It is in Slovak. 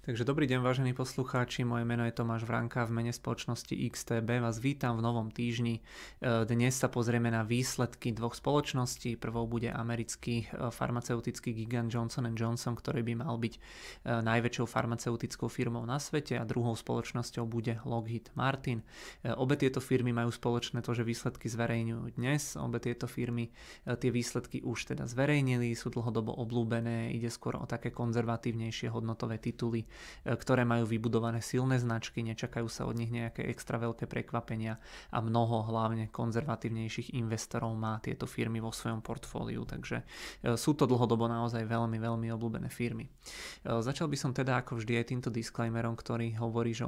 Takže dobrý deň vážení poslucháči, moje meno je Tomáš Vranka, v mene spoločnosti XTB vás vítam v novom týždni. E, dnes sa pozrieme na výsledky dvoch spoločností. Prvou bude americký e, farmaceutický gigant Johnson Johnson, ktorý by mal byť e, najväčšou farmaceutickou firmou na svete a druhou spoločnosťou bude Lockheed Martin. Obe tieto firmy majú spoločné to, že výsledky zverejňujú dnes. Obe tieto firmy tie výsledky už teda zverejnili, sú dlhodobo oblúbené, ide skôr o také konzervatívnejšie hodnotové tituly ktoré majú vybudované silné značky, nečakajú sa od nich nejaké extra veľké prekvapenia a mnoho hlavne konzervatívnejších investorov má tieto firmy vo svojom portfóliu, takže e, sú to dlhodobo naozaj veľmi, veľmi obľúbené firmy. E, začal by som teda ako vždy aj týmto disclaimerom, ktorý hovorí, že